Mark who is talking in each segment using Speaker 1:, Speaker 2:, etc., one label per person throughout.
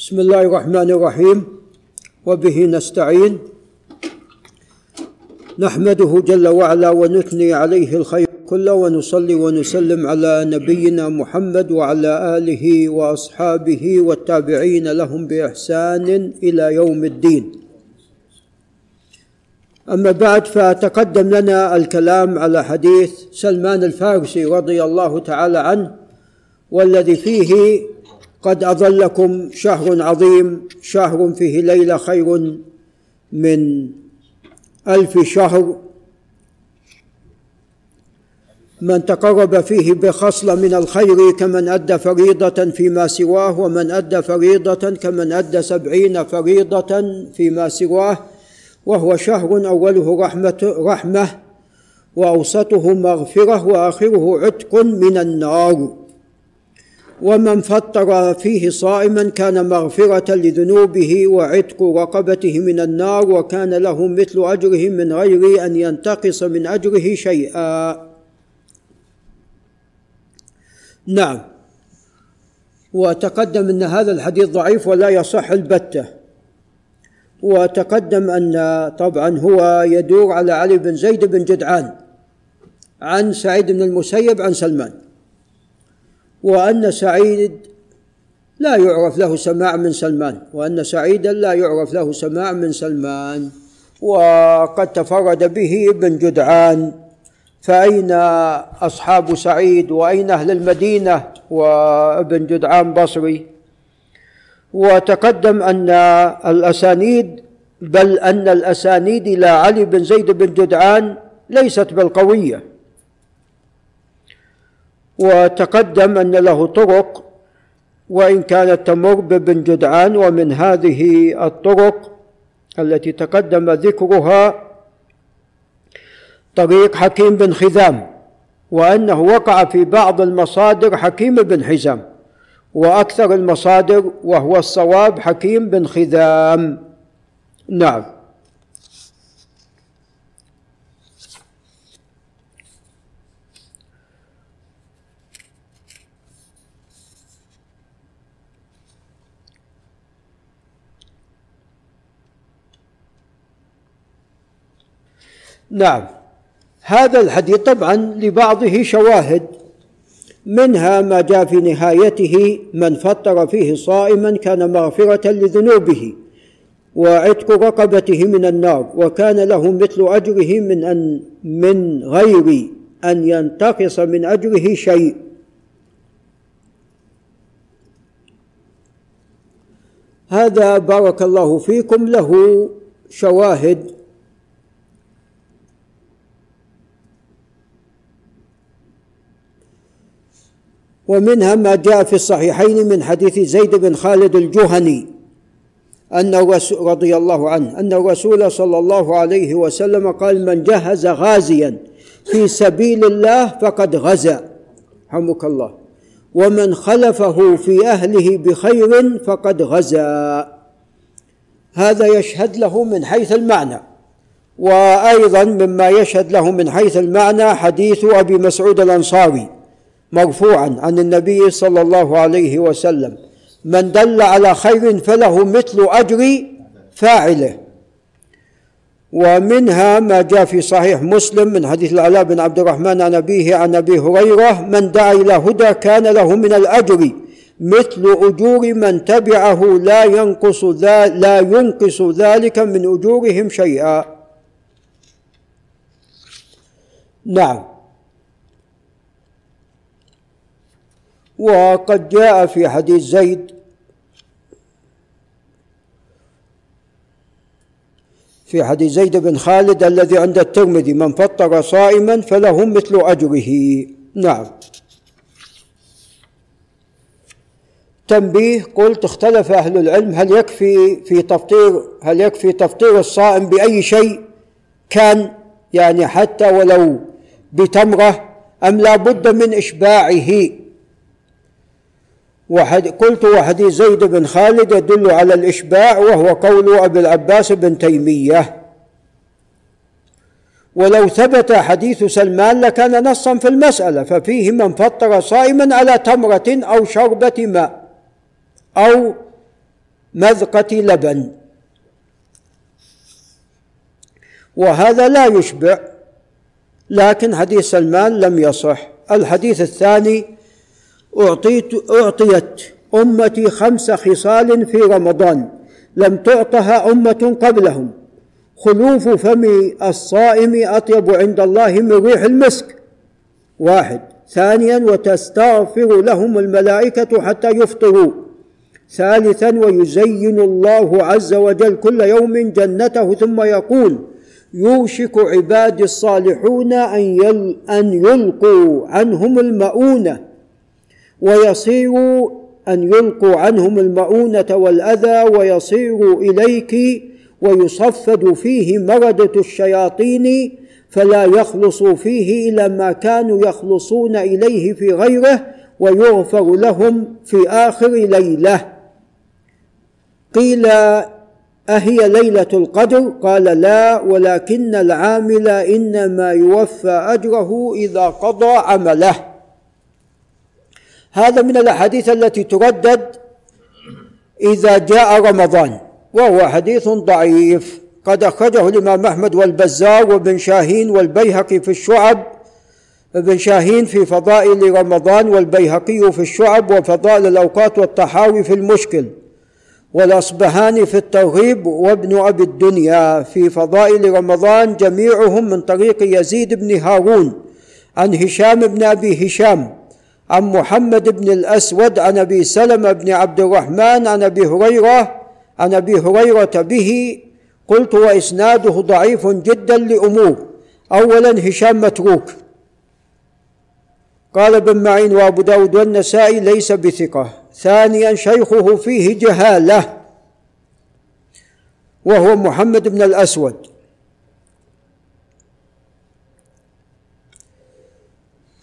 Speaker 1: بسم الله الرحمن الرحيم. وبه نستعين. نحمده جل وعلا ونثني عليه الخير كله ونصلي ونسلم على نبينا محمد وعلى آله وأصحابه والتابعين لهم بإحسان إلى يوم الدين. أما بعد فتقدم لنا الكلام على حديث سلمان الفارسي رضي الله تعالى عنه والذي فيه قد أظلكم شهر عظيم شهر فيه ليلة خير من ألف شهر. من تقرب فيه بخصله من الخير كمن أدى فريضة فيما سواه ومن أدى فريضة كمن أدى سبعين فريضة فيما سواه وهو شهر أوله رحمة رحمة وأوسطه مغفرة وآخره عتق من النار. ومن فطر فيه صائما كان مغفرة لذنوبه وعتق رقبته من النار وكان له مثل أجره من غير أن ينتقص من أجره شيئا. نعم. وتقدم أن هذا الحديث ضعيف ولا يصح البتة. وتقدم أن طبعا هو يدور على علي بن زيد بن جدعان عن سعيد بن المسيب عن سلمان. وأن سعيد لا يعرف له سماع من سلمان وأن سعيدا لا يعرف له سماع من سلمان وقد تفرد به ابن جدعان فأين أصحاب سعيد وأين أهل المدينة؟ وابن جدعان بصري. وتقدم أن الأسانيد بل أن الأسانيد إلى علي بن زيد بن جدعان ليست بالقوية. وتقدم أن له طرق وإن كانت تمر بابن جدعان ومن هذه الطرق التي تقدم ذكرها طريق حكيم بن خزام وأنه وقع في بعض المصادر حكيم بن حزام وأكثر المصادر وهو الصواب حكيم بن خزام. نعم. نعم. هذا الحديث طبعا لبعضه شواهد منها ما جاء في نهايته من فطر فيه صائما كان مغفرة لذنوبه وعتق رقبته من النار وكان له مثل أجره من أن من غير أن ينتقص من أجره شيء. هذا بارك الله فيكم. له شواهد ومنها ما جاء في الصحيحين من حديث زيد بن خالد الجهني أن رضي الله عنه أن الرسول صلى الله عليه وسلم قال من جهز غازيا في سبيل الله فقد غزا رحمك الله ومن خلفه في أهله بخير فقد غزا هذا يشهد له من حيث المعنى وأيضا مما يشهد له من حيث المعنى حديث أبي مسعود الأنصاري مرفوعا عن النبي صلى الله عليه وسلم. من دل على خير فله مثل أجر فاعله. ومنها ما جاء في صحيح مسلم من حديث العلاء بن عبد الرحمن عن أبيه عن أبي هريرة من دعا إلى هدى كان له من الأجر مثل أجور من تبعه لا ينقص لا ينقص ذلك من أجورهم شيئا. نعم. وقد جاء في حديث زيد. في حديث زيد بن خالد الذي عند الترمذي من فطر صائما فله مثل أجره. نعم. تنبيه قلت اختلف أهل العلم هل يكفي في تفطير هل يكفي تفطير الصائم بأي شيء؟ كان يعني حتى ولو بتمرة أم لا بد من إشباعه. وحد قلت وحديث زيد بن خالد يدل على الإشباع وهو قول أبي العباس بن تيمية. ولو ثبت حديث سلمان لكان نصا في المسألة ففيه من فطر صائما على تمرة أو شربة ماء أو مذقة لبن. وهذا لا يشبع لكن حديث سلمان لم يصح. الحديث الثاني أعطيت أعطيت أمتي خمس خصال في رمضان. لم تعطها أمة قبلهم. خلوف فم الصائم أطيب عند الله من ريح المسك. واحد. ثانيا وتستغفر لهم الملائكة حتى يفطروا. ثالثا ويزين الله عز وجل كل يوم جنته ثم يقول يوشك عبادي الصالحون أن, أن يلقوا عنهم المؤونة. ويصيروا أن يلقوا عنهم المؤونة والأذى ويصيروا إليك ويصفد فيه مردة الشياطين فلا يخلص فيه إلى ما كانوا يخلصون إليه في غيره ويغفر لهم في آخر ليلة. قيل أهي ليلة القدر؟ قال لا ولكن العامل إنما يوفى أجره إذا قضى عمله. هذا من الأحاديث التي تردد إذا جاء رمضان وهو حديث ضعيف. قد أخرجه الإمام أحمد والبزار وابن شاهين والبيهقي في الشعب. ابن شاهين في فضائل رمضان والبيهقي في الشعب وفضائل الأوقات والطحاوي في المشكل. والأصبهاني في الترغيب وابن أبي الدنيا في فضائل رمضان جميعهم من طريق يزيد بن هارون عن هشام بن أبي هشام. عن محمد بن الأسود عن أبي سلمة بن عبد الرحمن عن أبي هريرة عن أبي هريرة به قلت وإسناده ضعيف جدا لأمور. أولا هشام متروك. قال ابن معين وأبو داود والنسائي ليس بثقة. ثانيا شيخه فيه جهالة. وهو محمد بن الأسود.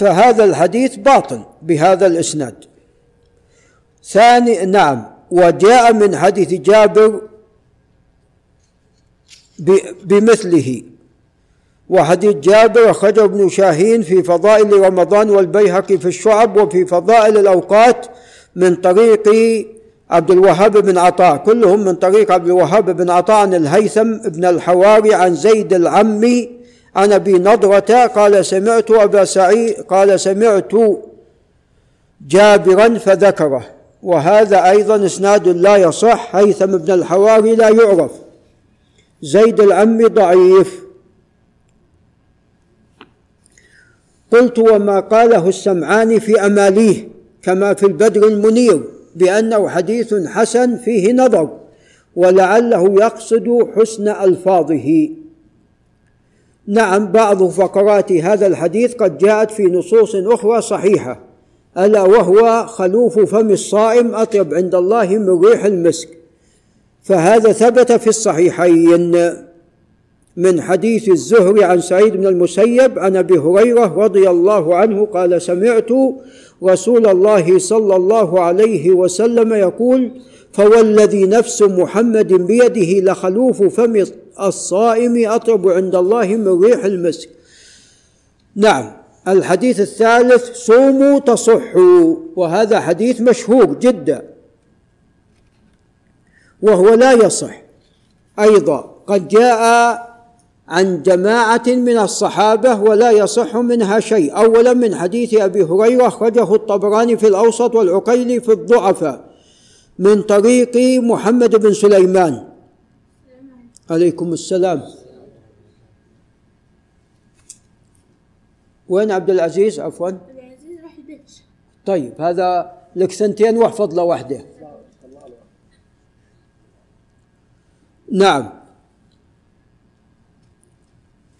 Speaker 1: فهذا الحديث باطل بهذا الإسناد. ثاني نعم وجاء من حديث جابر بمثله. وحديث جابر أخرجه ابن شاهين في فضائل رمضان والبيهقي في الشعب وفي فضائل الأوقات من طريق عبد الوهاب بن عطاء. كلهم من طريق عبد الوهاب بن عطاء عن الهيثم بن الحواري عن زيد العمي عن ابي نضرة قال سمعت أبا سعيد قال سمعت جابرا فذكره. وهذا أيضا إسناد لا يصح هيثم بن الحواري لا يعرف. زيد العمي ضعيف. قلت وما قاله السمعاني في أماليه كما في البدر المنير بأنه حديث حسن فيه نظر ولعله يقصد حسن ألفاظه. نعم بعض فقرات هذا الحديث قد جاءت في نصوص أخرى صحيحة ألا وهو خلوف فم الصائم أطيب عند الله من ريح المسك. فهذا ثبت في الصحيحين. من حديث الزهري عن سعيد بن المسيب عن أبي هريرة رضي الله عنه قال سمعت رسول الله صلى الله عليه وسلم يقول فوالذي نفس محمد بيده لخلوف فم الصائم اطيب عند الله من ريح المسك. نعم الحديث الثالث صوموا تصحوا. وهذا حديث مشهور جدا. وهو لا يصح. أيضا قد جاء عن جماعة من الصحابة ولا يصح منها شيء. أولا من حديث أبي هريرة أخرجه الطبراني في الأوسط والعقيلي في الضعفاء. من طريق محمد بن سليمان. عليكم السلام. وين عبد العزيز؟ عفوا. طيب هذا لك سنتين واحفظ له وحده نعم.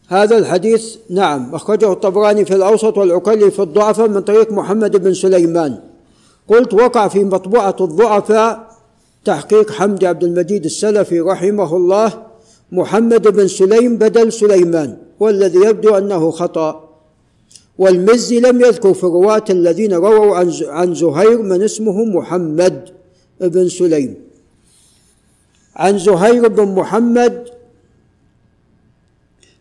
Speaker 1: هذا الحديث نعم أخرجه الطبراني في الأوسط والعقلي في الضعفاء من طريق محمد بن سليمان. قلت وقع في مطبوعة الضعفاء تحقيق حمد عبد المجيد السلفي رحمه الله محمد بن سليم بدل سليمان والذي يبدو أنه خطأ. والمزي لم يذكر في الرواة الذين رووا عن زهير من اسمه محمد بن سليم. عن زهير بن محمد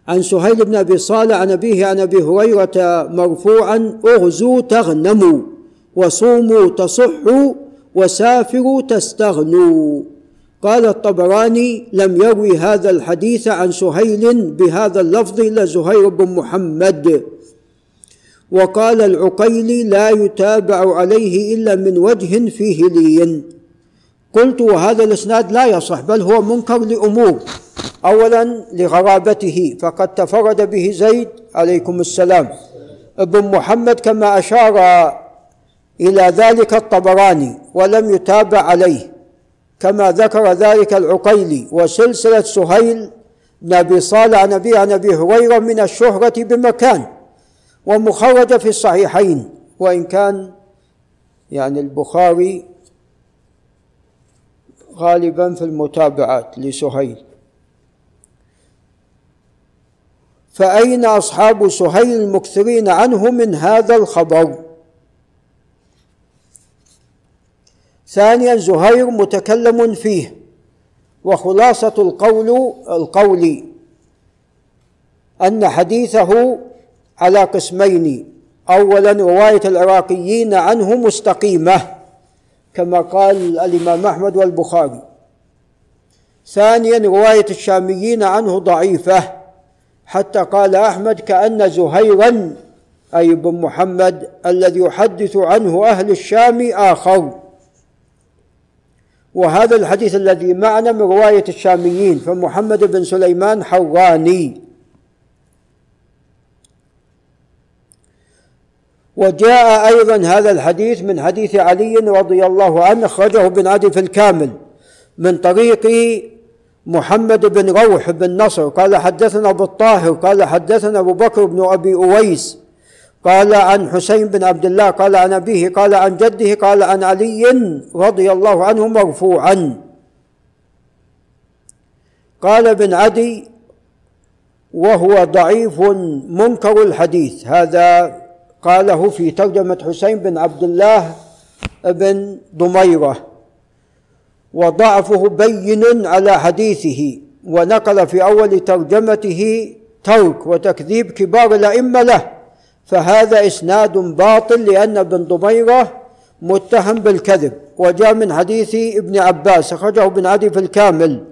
Speaker 1: عن سهيل بن أبي صالح عن أبيه عن أبي هريرة مرفوعا اغزوا تغنموا. وصوموا تصحوا وسافروا تستغنوا. قال الطبراني لم يروي هذا الحديث عن سهيل بهذا اللفظ إلا زهير بن محمد. وقال العقيلي لا يتابع عليه إلا من وجه فيه لين. قلت وهذا الإسناد لا يصح بل هو منكر لأمور. اولا لغرابته فقد تفرد به زيد عليكم السلام. ابن محمد كما أشار إلى ذلك الطبراني ولم يتابع عليه كما ذكر ذلك العقيلي وسلسلة سهيل بن ابي صالح عن ابي عن أبي هريرة من الشهرة بمكان ومخرجه في الصحيحين وإن كان يعني البخاري غالبا في المتابعات لسهيل. فأين أصحاب سهيل المكثرين عنه من هذا الخبر؟ ثانيا زهير متكلم فيه وخلاصة القول القول أن حديثه على قسمين أولا رواية العراقيين عنه مستقيمة كما قال الإمام أحمد والبخاري. ثانيا رواية الشاميين عنه ضعيفة حتى قال أحمد كأن زهيرا أي بن محمد الذي يحدث عنه أهل الشام آخر. وهذا الحديث الذي معنا من رواية الشاميين فمحمد بن سليمان حراني وجاء أيضا هذا الحديث من حديث علي رضي الله عنه أخرجه بن عدي في الكامل من طريق محمد بن روح بن نصر قال حدثنا أبو الطاهر قال حدثنا أبو بكر بن أبي أويس قال عن حسين بن عبد الله قال عن أبيه قال عن جده قال عن علي رضي الله عنه مرفوعا. قال ابن عدي وهو ضعيف منكر الحديث. هذا قاله في ترجمة حسين بن عبد الله بن ضميرة. وضعفه بين على حديثه ونقل في أول ترجمته ترك وتكذيب كبار الأئمة له. فهذا إسناد باطل لأن ابن ضميره متهم بالكذب وجاء من حديث ابن عباس أخرجه ابن عدي في الكامل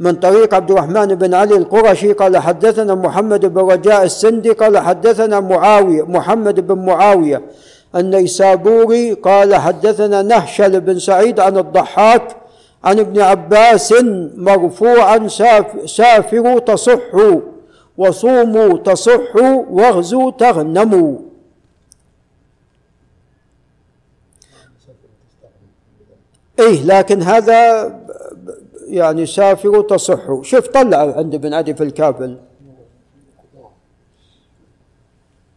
Speaker 1: من طريق عبد الرحمن بن علي القرشي قال حدثنا محمد بن رجاء السندي قال حدثنا معاوية محمد بن معاوية النيسابوري قال حدثنا نهشل بن سعيد عن الضحاك عن ابن عباس مرفوعا سافروا تصحوا وصوموا تصحوا واغزوا تغنموا. إيه لكن هذا يعني سافروا تصحوا. شوف طلع عند ابن عدي في الكابل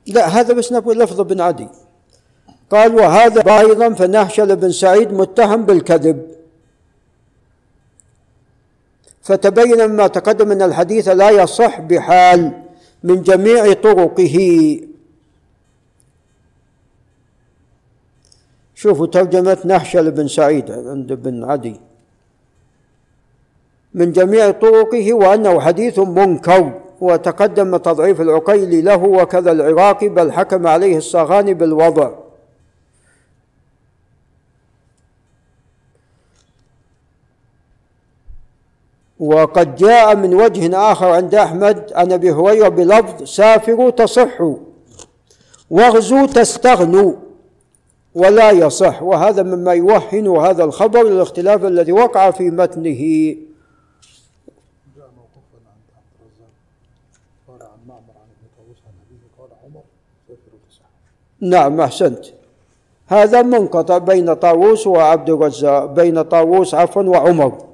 Speaker 1: لا هذا بس نقول لفظ ابن عدي. قال وهذا أيضا فنهشل بن سعيد متهم بالكذب. فتبين مما تقدم أن الحديث لا يصح بحال من جميع طرقه. شوفوا ترجمة نحشل بن سعيد عند ابن عدي. من جميع طرقه وأنه حديث منكر وتقدم تضعيف العقيلي له وكذا العراقي بل حكم عليه الصاغاني بالوضع. وقد جاء من وجه آخر عند أحمد عن أبي هريرة بلفظ سافروا تصحوا واغزوا تستغنوا ولا يصح. وهذا مما يوهن هذا الخبر الاختلاف الذي وقع في متنه. نعم أحسنت. هذا منقطع بين طاووس وعبد الرزاق بين طاووس عفوا وعمر.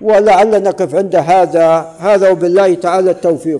Speaker 1: ولعل نقف عند هذا. هذا وبالله تعالى التوفيق.